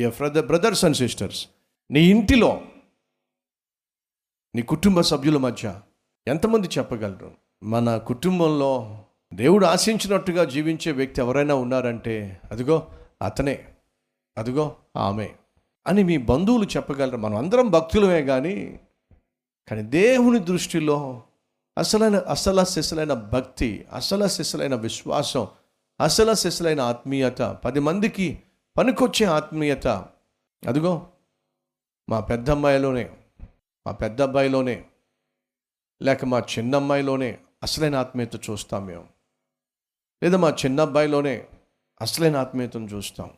Dear brother brothers and sisters నీ ఇంటిలో నీ కుటుంబ సభ్యుల మధ్య ఎంతమంది చెప్పగలరు? మన కుటుంబంలో దేవుడు ఆశించినట్టుగా జీవించే వ్యక్తి ఎవరైనా ఉన్నారంటే అదిగో అతనే. అదిగో ఆమె అని మీ బంధువులు చెప్పగలరు. మనం అందరం భక్తులమే కానీ కానీ దేవుని దృష్టిలో అసలైన అసల శిశలైన భక్తి అసల శిశలైన విశ్వాసం అసల శిశలైన ఆత్మీయత పది మందికి పనికొచ్చే ఆత్మీయత. అదిగో మా పెద్దమ్మాయిలోనే మా పెద్ద అబ్బాయిలోనే లేక మా చిన్న అమ్మాయిలోనే అసలైన ఆత్మీయత చూస్తాం మేము. లేదా మా చిన్న అబ్బాయిలోనే అసలైన ఆత్మీయతను చూస్తాం.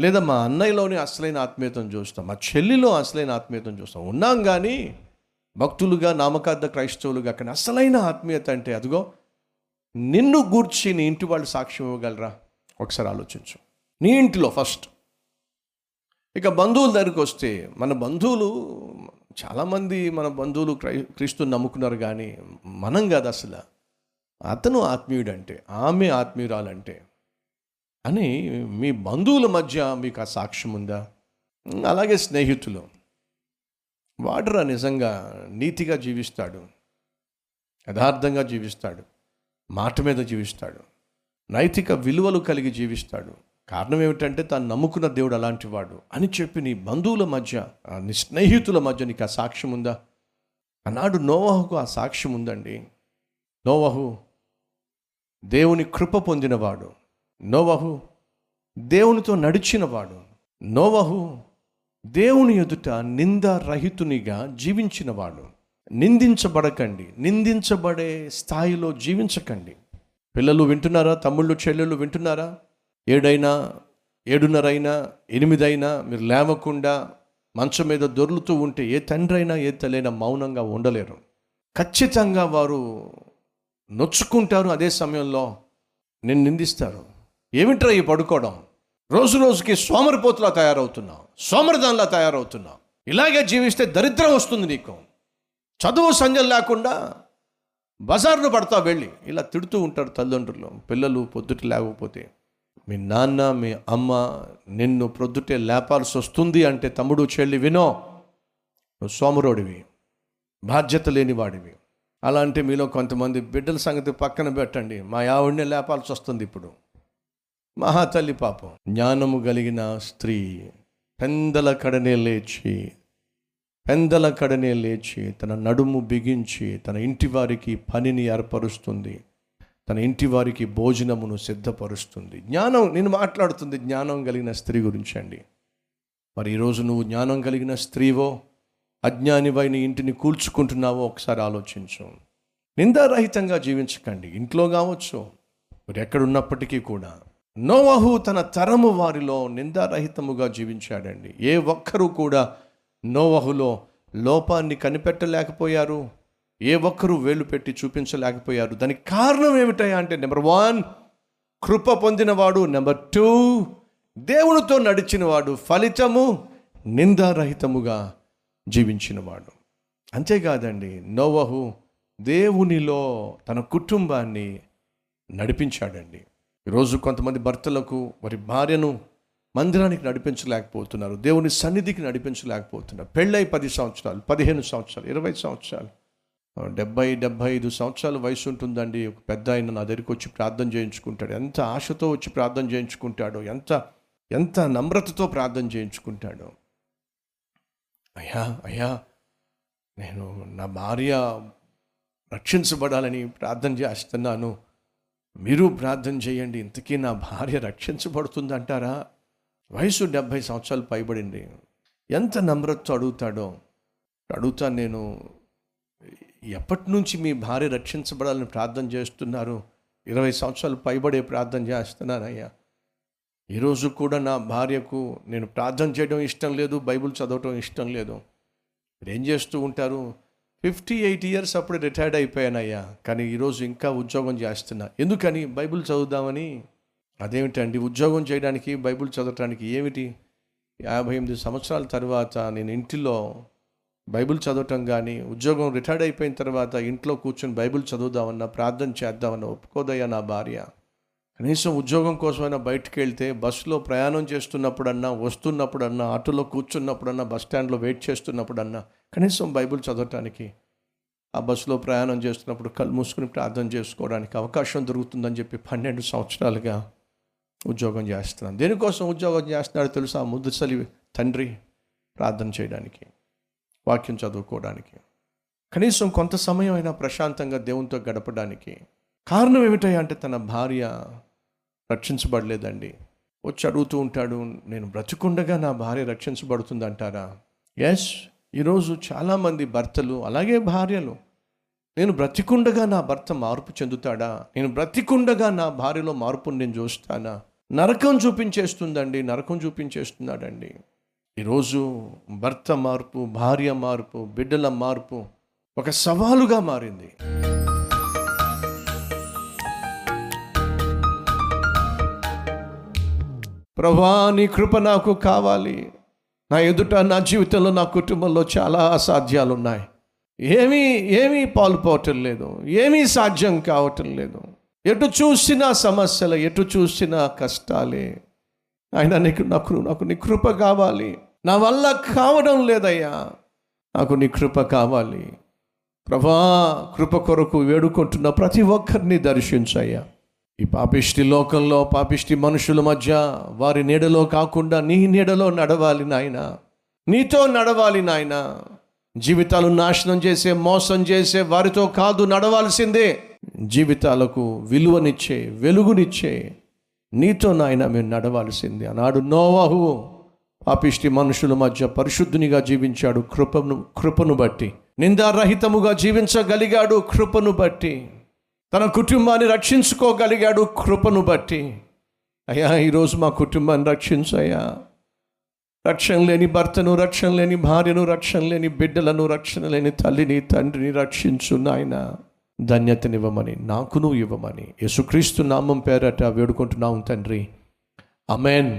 లేదా మా అన్నయ్యలోనే అసలైన ఆత్మీయతను చూస్తాం. మా చెల్లిలో అసలైన ఆత్మీయతను చూస్తాం. ఉన్నాం కానీ భక్తులుగా నామకార్థ క్రైస్తవులుగా కానీ అసలైన ఆత్మీయత అంటే అదిగో నిన్ను గూర్చి నీ ఇంటి వాళ్ళు సాక్ష్యం ఇవ్వగలరా? ఒకసారి ఆలోచించు. నీ ఇంటిలో ఫస్ట్. ఇక బంధువుల దగ్గరికి వస్తే మన బంధువులు చాలామంది మన బంధువులు క్రై క్రీస్తుని నమ్ముకున్నారు కానీ మనం కాదు అసలు. అతను ఆత్మీయుడంటే ఆమె ఆత్మీయురాలంటే అని మీ బంధువుల మధ్య మీకు ఆ సాక్ష్యం ఉందా? అలాగే స్నేహితులు. వాడరా నిజంగా నీతిగా జీవిస్తాడు. యథార్థంగా జీవిస్తాడు. మాట మీద జీవిస్తాడు. నైతిక విలువలు కలిగి జీవిస్తాడు. కారణం ఏమిటంటే తాను నమ్ముకున్న దేవుడు అలాంటి వాడు అని చెప్పి నీ బంధువుల మధ్య నీ స్నేహితుల మధ్య నీకు ఆ సాక్ష్యం ఉందా? ఆనాడు నోవహుకు ఆ సాక్ష్యం ఉందండి. నోవహు దేవుని కృప పొందినవాడు. నోవహు దేవునితో నడిచినవాడు. నోవహు దేవుని ఎదుట నిందారహితునిగా జీవించినవాడు. నిందించబడకండి. నిందించబడే స్థాయిలో జీవించకండి. పిల్లలు వింటున్నారా? తమ్ముళ్ళు చెల్లెళ్ళు వింటున్నారా? ఏడైనా ఏడున్నరైనా ఎనిమిదైనా మీరు లేవకుండా మంచం మీద దొర్లుతూ ఉంటే ఏ తండ్రి అయినా ఏ తల్లైనా మౌనంగా ఉండలేరు. ఖచ్చితంగా వారు నొచ్చుకుంటారు అదే సమయంలో నేను నిందిస్తారు. ఏమిట్రా ఈ పడుకోవడం? రోజు రోజుకి సోమరిపోతులా తయారవుతున్నావు సోమరిదానిలా తయారవుతున్నావు. ఇలాగే జీవిస్తే దరిద్రం వస్తుంది నీకు. చదువు సంజలు లేకుండా బజార్ను పడతా వెళ్ళి. ఇలా తిడుతూ ఉంటారు తల్లిదండ్రులు పిల్లలు పొద్దుట లేకపోతే. మీ నాన్న మీ అమ్మ నిన్ను ప్రొద్దుటే లేపాల్సి వస్తుంది అంటే తమ్ముడు చెల్లి వినో నువ్వు సోమరోడివి బాధ్యత లేనివాడివి. వాడివి అలాంటి మీలో కొంతమంది బిడ్డల సంగతి పక్కన పెట్టండి. మా ఆవిడనే లేపాల్సి వస్తుంది ఇప్పుడు మహాతల్లి పాపం. జ్ఞానము కలిగిన స్త్రీ పెందల కడనే లేచి పెందల కడనే లేచి తన నడుము బిగించి తన ఇంటి వారికి పనిని ఏర్పరుస్తుంది. తన ఇంటి వారికి భోజనమును సిద్ధపరుస్తుంది. జ్ఞానం నేను మాట్లాడుతుంది జ్ఞానం కలిగిన స్త్రీ గురించి అండి. మరి ఈరోజు నువ్వు జ్ఞానం కలిగిన స్త్రీవో అజ్ఞానివై నీ ఇంటిని కూల్చుకుంటున్నావో ఒకసారి ఆలోచించు. నిందారహితంగా జీవించకండి. ఇంట్లో కావచ్చు మీరు ఎక్కడున్నప్పటికీ కూడా. నోవహు తన తరము వారిలో నిందారహితముగా జీవించాడండి. ఏ ఒక్కరూ కూడా నోవహులో లోపాన్ని కనిపెట్టలేకపోయారు. ఏ ఒక్కరూ వేలు పెట్టి చూపించలేకపోయారు. దానికి కారణం ఏమిటయా అంటే నెంబర్ వన్ కృప పొందినవాడు. నెంబర్ టూ దేవునితో నడిచినవాడు. ఫలితము నిందారహితముగా జీవించినవాడు. అంతేకాదండి నోవహు దేవునిలో తన కుటుంబాన్ని నడిపించాడండి. ఈరోజు కొంతమంది భర్తలకు వారి భార్యను మందిరానికి నడిపించలేకపోతున్నారు. దేవుని సన్నిధికి నడిపించలేకపోతున్నారు. పెళ్ళై పది సంవత్సరాలు పదిహేను సంవత్సరాలు ఇరవై సంవత్సరాలు. డెబ్బై డెబ్బై ఐదు సంవత్సరాల వయసు ఉంటుందండి. ఒక పెద్ద ఆయన నా దగ్గరికి వచ్చి ప్రార్థన చేయించుకుంటాడు. ఎంత ఆశతో వచ్చి ప్రార్థన చేయించుకుంటాడో ఎంత ఎంత నమ్రతతో ప్రార్థన చేయించుకుంటాడో. అయ్యా అయ్యా నేను నా భార్య రక్షించబడాలని ప్రార్థన చేస్తున్నాను. మీరు ప్రార్థన చేయండి. ఇంతకీ నా భార్య రక్షించబడుతుందంటారా? వయసు డెబ్భై సంవత్సరాలు పైబడింది. ఎంత నమ్రతతో అడుగుతాడో. అడుగుతాను నేను. ఎప్పటి నుంచి మీ భార్య రక్షించబడాలని ప్రార్థన చేస్తున్నారు? ఇరవై సంవత్సరాలు పైబడే ప్రార్థన చేస్తున్నానయ్యా ఈరోజు కూడా నా భార్యకు నేను ప్రార్థన చేయడం ఇష్టం లేదు బైబిల్ చదవటం ఇష్టం లేదు. ఏం చేస్తూ ఉంటారు? ఫిఫ్టీ ఎయిట్ ఇయర్స్ అప్పుడు రిటైర్డ్ అయిపోయానయ్యా. కానీ ఈరోజు ఇంకా ఉద్యోగం చేస్తున్నా. ఎందుకని? బైబిల్ చదువుదామని? అదేమిటండి? ఉద్యోగం చేయడానికి బైబిల్ చదవటానికి ఏమిటి? యాభై ఎనిమిది సంవత్సరాల తర్వాత నేను ఇంటిలో బైబిల్ చదవటం కానీ ఉద్యోగం రిటైర్డ్ అయిపోయిన తర్వాత ఇంట్లో కూర్చొని బైబిల్ చదువుదామన్నా ప్రార్థన చేద్దామన్నా ఒప్పుకోదయ్యా నా భార్య. కనీసం ఉద్యోగం కోసమైనా బయటికి వెళ్తే బస్సులో ప్రయాణం చేస్తున్నప్పుడన్నా వస్తున్నప్పుడన్నా ఆటోలో కూర్చున్నప్పుడన్నా బస్ స్టాండ్లో వెయిట్ చేస్తున్నప్పుడన్నా కనీసం బైబిల్ చదవటానికి ఆ బస్సులో ప్రయాణం చేస్తున్నప్పుడు కళ్ళు మూసుకుని ప్రార్థన చేసుకోవడానికి అవకాశం దొరుకుతుందని చెప్పి పన్నెండు సంవత్సరాలుగా ఉద్యోగం చేస్తున్నాను. దేనికోసం ఉద్యోగం చేస్తున్నాడో తెలుసా? ఆ ముద్దుసలి తండ్రి ప్రార్థన చేయడానికి. వాక్యం చదువుకోవడానికి. కనీసం కొంత సమయం అయినా ప్రశాంతంగా దేవునితో గడపడానికి. కారణం ఏమిటయ్యా అంటే తన భార్య రక్షించబడలేదండి. వచ్చి అడుగుతూ ఉంటాడు నేను బ్రతికుండగా నా భార్య రక్షించబడుతుంది అంటారా ఎస్ ఈరోజు చాలామంది భర్తలు అలాగే భార్యలు. నేను బ్రతికుండగా నా భర్త మార్పు చెందుతాడా? నేను బ్రతికుండగా నా భార్యలో మార్పుని నేను చూస్తానా? నరకం చూపించేస్తుందండి నరకం చూపించేస్తున్నాడండి. ఈరోజు భర్త మార్పు భార్య మార్పు బిడ్డల మార్పు ఒక సవాలుగా మారింది. ప్రభా నీ కృప నాకు కావాలి. నా ఎదుట నా జీవితంలో నా కుటుంబంలో చాలా అసాధ్యాలు ఉన్నాయి ఏమీ ఏమీ పాల్పోవటం లేదు. ఏమీ సాధ్యం కావటం లేదు. ఎటు చూసినా సమస్యలు ఎటు చూసినా కష్టాలే. ఆయన నీకు నాకు నాకు నీ కృప కావాలి. నా వల్ల కావడం లేదయ్యా. నాకు నీ కృప కావాలి. ప్రభా కృప కొరకు వేడుకుంటున్న ప్రతి ఒక్కరిని దర్శించయ్యా. ఈ పాపిష్టి లోకంలో పాపిష్టి మనుషుల మధ్య వారి నీడలో కాకుండా నీ నీడలో నడవాలి నాయన. నీతో నడవాలి నాయన. జీవితాలు నాశనం చేసే మోసం చేసే వారితో కాదు నడవాల్సిందే. జీవితాలకు విలువనిచ్చే వెలుగునిచ్చే నీతో నాయన మేము నడవాల్సిందే. ఆనాడు నోవాహు అపిష్టి మనుషుల మధ్య పరిశుద్ధునిగా జీవించాడు. కృపను కృపను బట్టి నిందారహితముగా జీవించగలిగాడు కృపను బట్టి తన కుటుంబాన్ని రక్షించుకోగలిగాడు కృపను బట్టి. అయ్యా ఈరోజు మా కుటుంబాన్ని రక్షించయ్యా రక్షణ లేని భర్తను రక్షణ లేని భార్యను రక్షణ లేని బిడ్డలను రక్షణ లేని తల్లిని తండ్రిని రక్షించు నాయన. ధన్యతనివ్వమని నాకును ఇవ్వమని యేసుక్రీస్తు నామం పేరట వేడుకుంటున్నాం తండ్రి. అమెన్